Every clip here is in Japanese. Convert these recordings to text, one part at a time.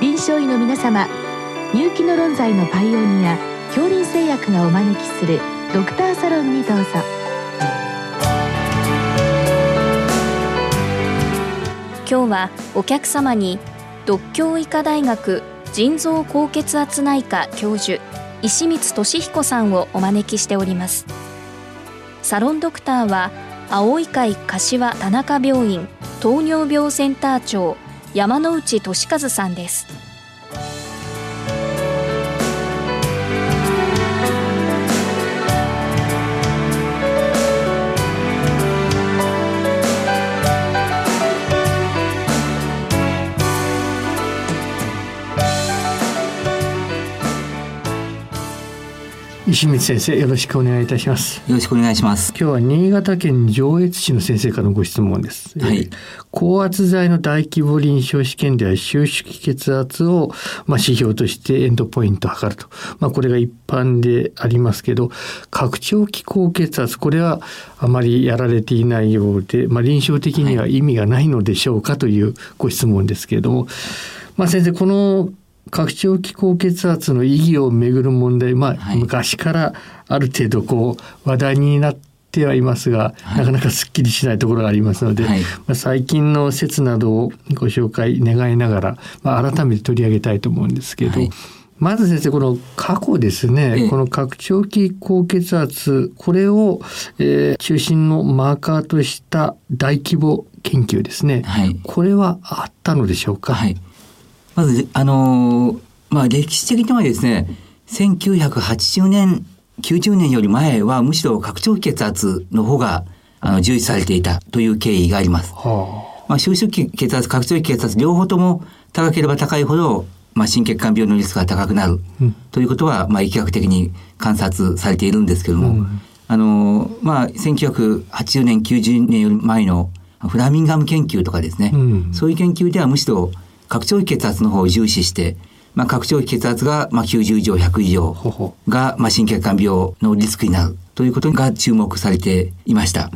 臨床医の皆様入気の論剤のパイオニア恐林製薬がお招きするドクターサロンにどうぞ。今日はお客様に独協医科大学腎臓高血圧内科教授石光俊彦さんをお招きしております。サロンドクターは青い会柏田中病院糖尿病センター長山内俊和さんです。石光先生よろしくお願いいたします。よろしくお願いします。今日は新潟県上越市の先生からのご質問です、はい、高圧剤の大規模臨床試験では収縮血圧をまあ指標としてエンドポイントを測ると。まあこれが一般でありますけど拡張器高血圧これはあまりやられていないようでまあ臨床的には意味がないのでしょうかというご質問ですけれども、まあ先生この拡張器高血圧の意義をめぐる問題、まあ、はい、昔からある程度こう話題になってはいますが、はい、なかなかすっきりしないところがありますので、はい、まあ、最近の説などをご紹介願いながら、まあ、改めて取り上げたいと思うんですけど、まず先生この過去ですね、この拡張器高血圧これを、えー、中心のマーカーとした大規模研究ですね、これはあったのでしょうか、はいまず、あのー、まあ、歴史的にはですね、1980年、90年より前はむしろ拡張血圧の方があの重視されていたという経緯があります。はあ、まあ、収縮期血圧、拡張血圧両方とも高ければ高いほど、まあ、心血管病のリスクが高くなる、うん、ということは、まあ、疫学的に観察されているんですけども、うん、あの、まあ、1980年、90年より前のフラミンガム研究とかですね、うん、そういう研究ではむしろ拡張器血圧の方を重視して、まあ、拡張器血圧がまあ90以上100以上がまあ心血管病のリスクになるということが注目されていました。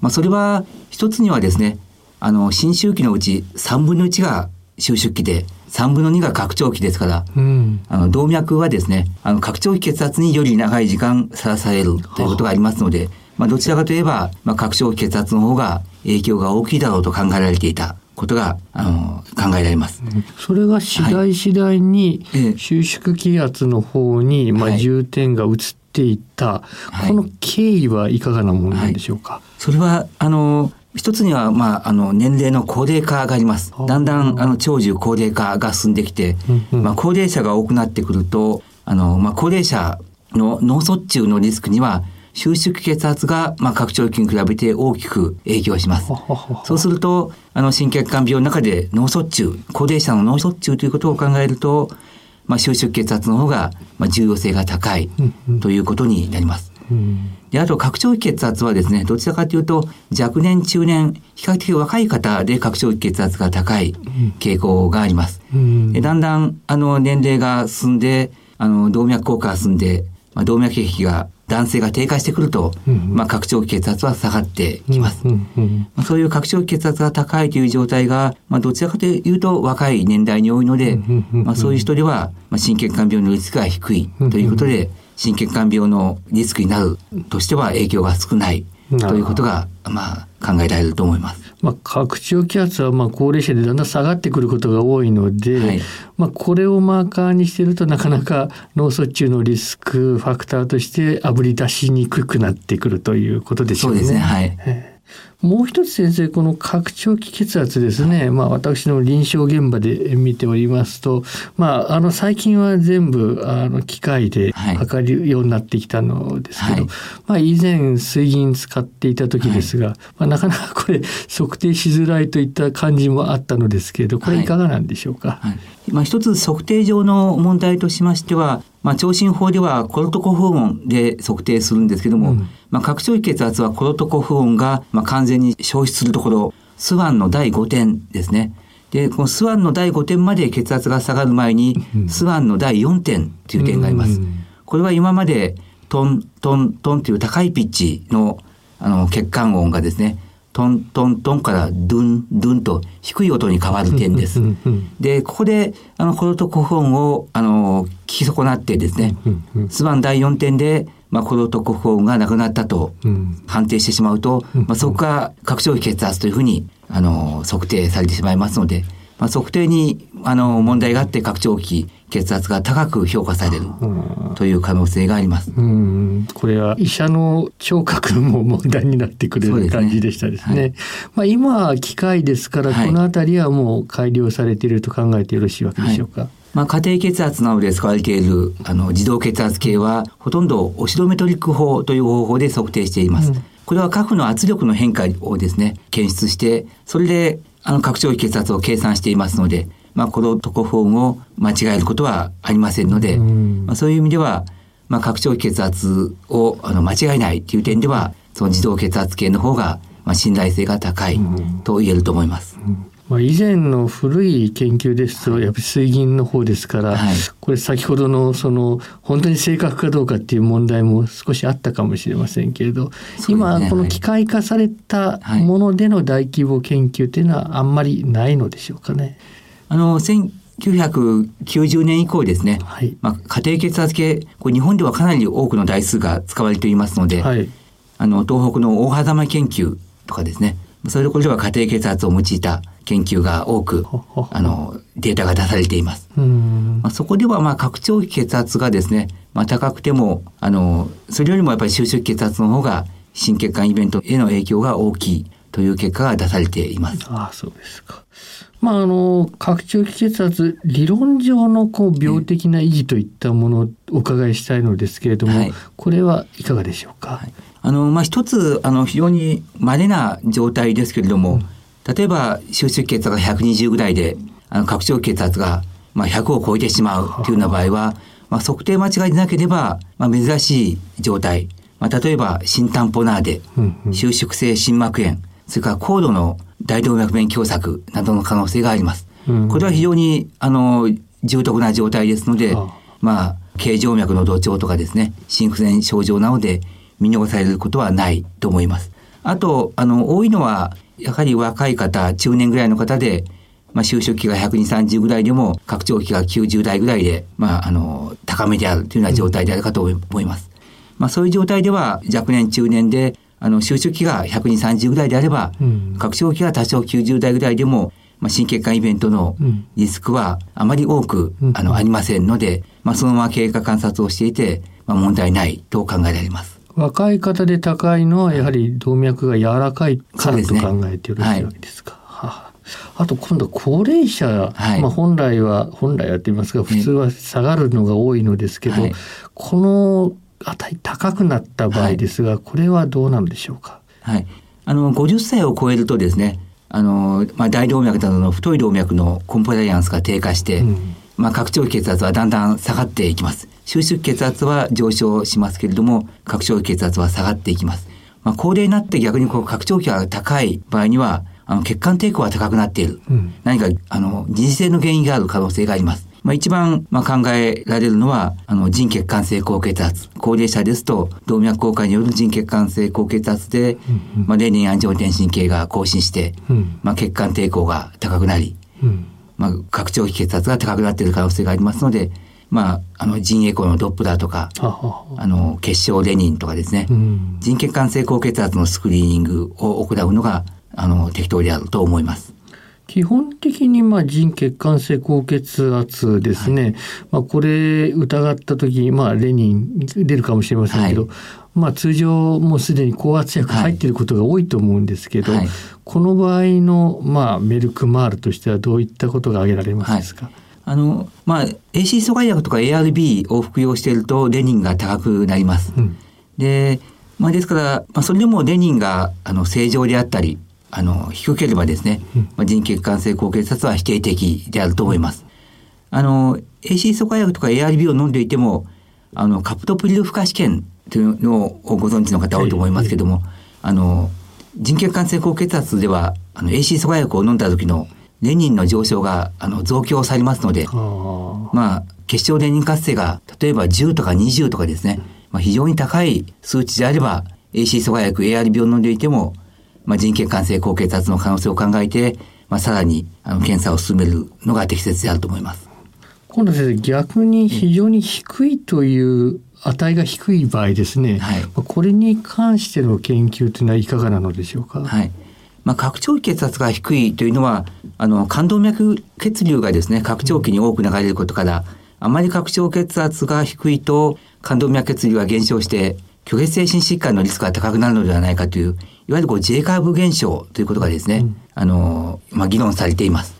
まあ、それは一つにはですねあの新周期のうち3分の1が収縮期で3分の2が拡張器ですから、うん、あの動脈はですねあの拡張器血圧により長い時間さらされるということがありますので、まあ、どちらかといえば、まあ、拡張器血圧の方が影響が大きいだろうと考えられていたことがあの考えられます。それが次第次第に収縮気圧の方に、まあ、重点が移っていった、はい、この経緯はいかがなものなんでしょうか？はい、それはあの一つには、まあ、あの、年齢の高齢化があります。だんだん、あの、長寿高齢化が進んできて、まあ、高齢者が多くなってくると、あの、まあ、高齢者の脳卒中のリスクには、収縮血圧が、まあ、拡張器に比べて大きく影響します。そうすると、あの、心血管病の中で脳卒中、高齢者の脳卒中ということを考えると、まあ、収縮血圧の方が、まあ、重要性が高いということになります。で、あと、拡張器血圧はですね、どちらかというと、若年、中年、比較的若い方で拡張器血圧が高い傾向があります。でだんだん、あの、年齢が進んで、あの、動脈硬化が進んで、まあ、動脈壁が男性が低下してくると、まあ、拡張血圧は下がってきます。まあ、そういう拡張血圧が高いという状態が、まあ、どちらかというと若い年代に多いので、まあ、そういう人では、まあ、心血管病のリスクが低いということで、心血管病のリスクになるとしては影響が少ないということが、まあ、考えられると思います。まあ、拡張気圧はまあ高齢者でだんだん下がってくることが多いので、はい、まあ、これをマーカーにしてるとなかなか脳卒中のリスクファクターとしてあぶり出しにくくなってくるということでしょうね。そうですねはい、もう一つ先生この拡張器血圧ですね、まあ、私の臨床現場で見ておりますと、まあ、あの最近は全部あの機械で測るようになってきたのですけど、はい、まあ、以前水銀使っていた時ですが、はい、まあ、なかなかこれ測定しづらいといった感じもあったのですけれどこれい。かがなんでしょうか、はい、まあ、一つ測定上の問題としましてはまあ、聴診法ではコロトコフ音で測定するんですけども、うん、まあ、拡張器血圧はコロトコフ音が、まあ、完全に消失するところ、スワンの第5点ですね。で、このスワンの第5点まで血圧が下がる前に、うん、スワンの第4点という点があります。うん、これは今までトントントンという高いピッチのあの血管音がですね、トントントンからドゥンドゥンと低い音に変わる点です。で、ここで、あの、コルトコフォンを、あの、聞き損なってですね、スバン第4点で、まあ、コルトコフォンがなくなったと判定してしまうと、まあ、そこが拡張器血圧というふうに、あの、測定されてしまいますので、まあ、測定にあの問題があって拡張器血圧が高く評価されるという可能性があります。うん。これは医者の聴覚も問題になってくる感じでしたですね。すねはい、まあ今は機械ですから、この辺りはもう改良されていると考えてよろしいわけでしょうか？はいまあ、家庭血圧などで使われているあの自動血圧計はほとんどオシドメトリック法という方法で測定しています。うん、これは核の圧力の変化をですね検出してそれであの拡張器血圧を計算していますので、まあ、このトコフォームを間違えることはありませんので、まあ、そういう意味では、まあ、拡張器血圧をあの間違えないという点ではその自動血圧計の方が、まあ、信頼性が高いと言えると思います。まあ、以前の古い研究ですとやっぱり水銀の方ですから、はい、これ先ほどのその本当に正確かどうかっていう問題も少しあったかもしれませんけれど、ね、今この機械化されたものでの大規模研究っていうのはあんまりないのでしょうかね。あの1990年以降ですね、はい、まあ、家庭血圧計これ日本ではかなり多くの台数が使われていますので、はい、あの東北の大狭間研究とかですね。そういうところでは家庭血圧を用いた研究が多く、あの、データが出されています。まあ、そこでは、まあ、拡張器血圧がですね、まあ、高くても、あの、それよりもやっぱり収縮血圧の方が、心血管イベントへの影響が大きいという結果が出されています。ああ、そうですか。まあ、あの拡張器血圧理論上のこう病的な維持といったものをお伺いしたいのですけれども、はい、これはいかがでしょうか、はい、あのまあ、一つあの非常に稀な状態ですけれども、うん例えば収縮血圧が120ぐらいであの拡張血圧がまあ100を超えてしまうというような場合は、まあ、測定間違いでなければ、まあ、珍しい状態、まあ、例えば心タンポナーデ、収縮性心膜炎それから高度の大動脈弁狭窄などの可能性があります。これは非常にあの重篤な状態ですので、まあ形状脈の土壌とかですね心不全症状などで見逃されることはないと思います。あとあの多いのはやはり若い方、中年ぐらいの方で、まあ、就職期が120、30ぐらいでも、拡張期が90代ぐらいで、まあ、あの、高めであるというような状態であるかと思います。まあ、そういう状態では、若年、中年で、あの、就職期が120、30ぐらいであれば、うん、拡張期が多少90代ぐらいでも、まあ、心血管イベントのリスクはあまり多く、うん、あの、ありませんので、まあ、そのまま経過観察をしていて、まあ、問題ないと考えられます。若い方で高いのはやはり動脈が柔らかいからと考えてよろしいわけですか。はい、あと今度高齢者、はい、まあ本来は本来はと言いますか普通は下がるのが多いのですけど、はい、この値高くなった場合ですが、これはどうなんでしょうか？はい、あの50歳を超えるとですね、あのまあ大動脈などの太い動脈のコンプライアンスが低下して、うん、まあ拡張血圧はだんだん下がっていきます。収縮血圧は上昇しますけれども、拡張血圧は下がっていきます。まあ、高齢になって逆にこう拡張器が高い場合には、あの血管抵抗が高くなっている。うん、何か、あの、人生の原因がある可能性があります。まあ、一番、まあ、考えられるのは、あの、腎血管性高血圧。高齢者ですと、動脈硬化による腎血管性高血圧で、うんうん、まあ、レーニン安定転神経が更新して、うん、まあ、血管抵抗が高くなり、うん、まあ、拡張器血圧が高くなっている可能性がありますので、まあ、あの腎エコのドップラーとか、あの血小レニンとかですね、うん、腎血管性高血圧のスクリーニングを行うのがあの適当であると思います。基本的にまあ腎血管性高血圧ですね、はい、まあ、これ疑った時にまあレニン出るかもしれませんけど、はい、まあ、通常もうすでに高圧薬入っていることが多いと思うんですけど、はい、この場合のまあメルクマールとしてはどういったことが挙げられますか、あの、まあ、AC 阻害薬とか ARB を服用していると、レニンが高くなります。うん、で、まあ、ですから、まあ、それでもレニンが、あの、正常であったり、あの、低ければですね、うん、まあ、腎血管性高血圧は否定的であると思います。あの、AC 阻害薬とか ARB を飲んでいても、あの、カプトプリル負荷試験というのをご存知の方多いと思いますけども、あの、腎血管性高血圧では、あの、AC 阻害薬を飲んだ時のレニンの上昇があの増強されますので、まあ、結晶レニン活性が例えば10とか20とかですね、まあ、非常に高い数値であれば AC 阻害薬 ARB を飲んでいても、まあ、人血管性高血圧の可能性を考えて、まあ、さらにあの検査を進めるのが適切であると思います。今度先生逆に非常に低いという値が低い場合ですね、はい、これに関しての研究というのはいかがなのでしょうか？はいまあ、拡張血圧が低いというのはあの冠動脈血流がですね拡張器に多く流れることから、あまり拡張血圧が低いと冠動脈血流が減少して虚血性心疾患のリスクが高くなるのではないかといういわゆるこう J カーブ現象ということがですね、うん、あの、まあ、議論されています。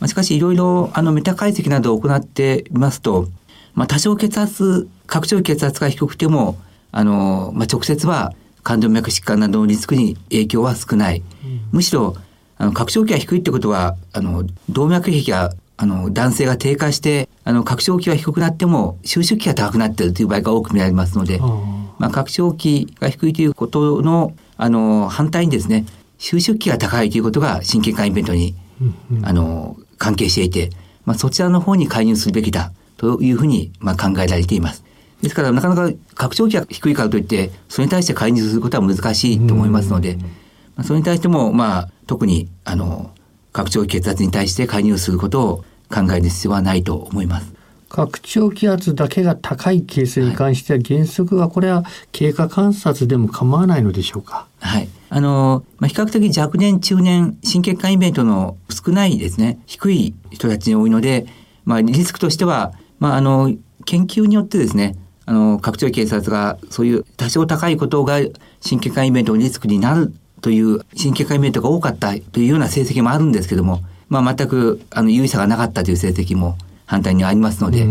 まあ、しかしいろいろあのメタ解析などを行ってみますと、まあ、多少血圧拡張血圧が低くてもあの、まあ、直接は冠動脈疾患などのリスクに影響は少ない。むしろあの拡張器が低いってことはあの動脈壁があの男性が低下してあの拡張器が低くなっても収縮器が高くなっているという場合が多く見られますので、まあ、拡張器が低いということのあの反対にですね収縮器が高いということが神経管イベントに、あの関係していて、まあ、そちらの方に介入するべきだというふうに、まあ、考えられています。ですからなかなか拡張器が低いからといってそれに対して介入することは難しいと思いますので、まあ、それに対しても、まあ、特にあの拡張器血圧に対して介入することを考える必要はないと思います。拡張気圧だけが高いケースに関しては原則はこれは経過観察でも構わないのでしょうか？はい。あの、まあ、比較的若年、中年、心血管イベントの少ないですね、低い人たちに多いので、まあ、リスクとしては、まあ、あの、研究によってですね、あの、拡張警察がそういう多少高いことが心血管イベントのリスクになるという心血管イベントが多かったというような成績もあるんですけども、まあ、全くあの有意差がなかったという成績も反対にありますので、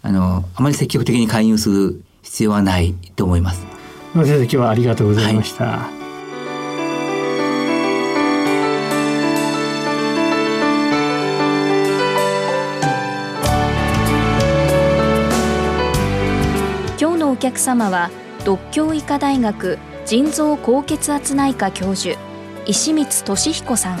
あのあまり積極的に介入する必要はないと思います。先生今日はありがとうございました。はい客様は独協医科大学腎臓高血圧内科教授石光俊彦さん。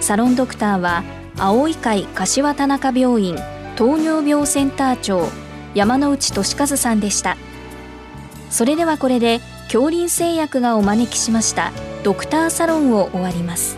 サロンドクターは青い会柏田中病院糖尿病センター長山内俊和さんでした。それではこれで恐林製薬がお招きしましたドクターサロンを終わります。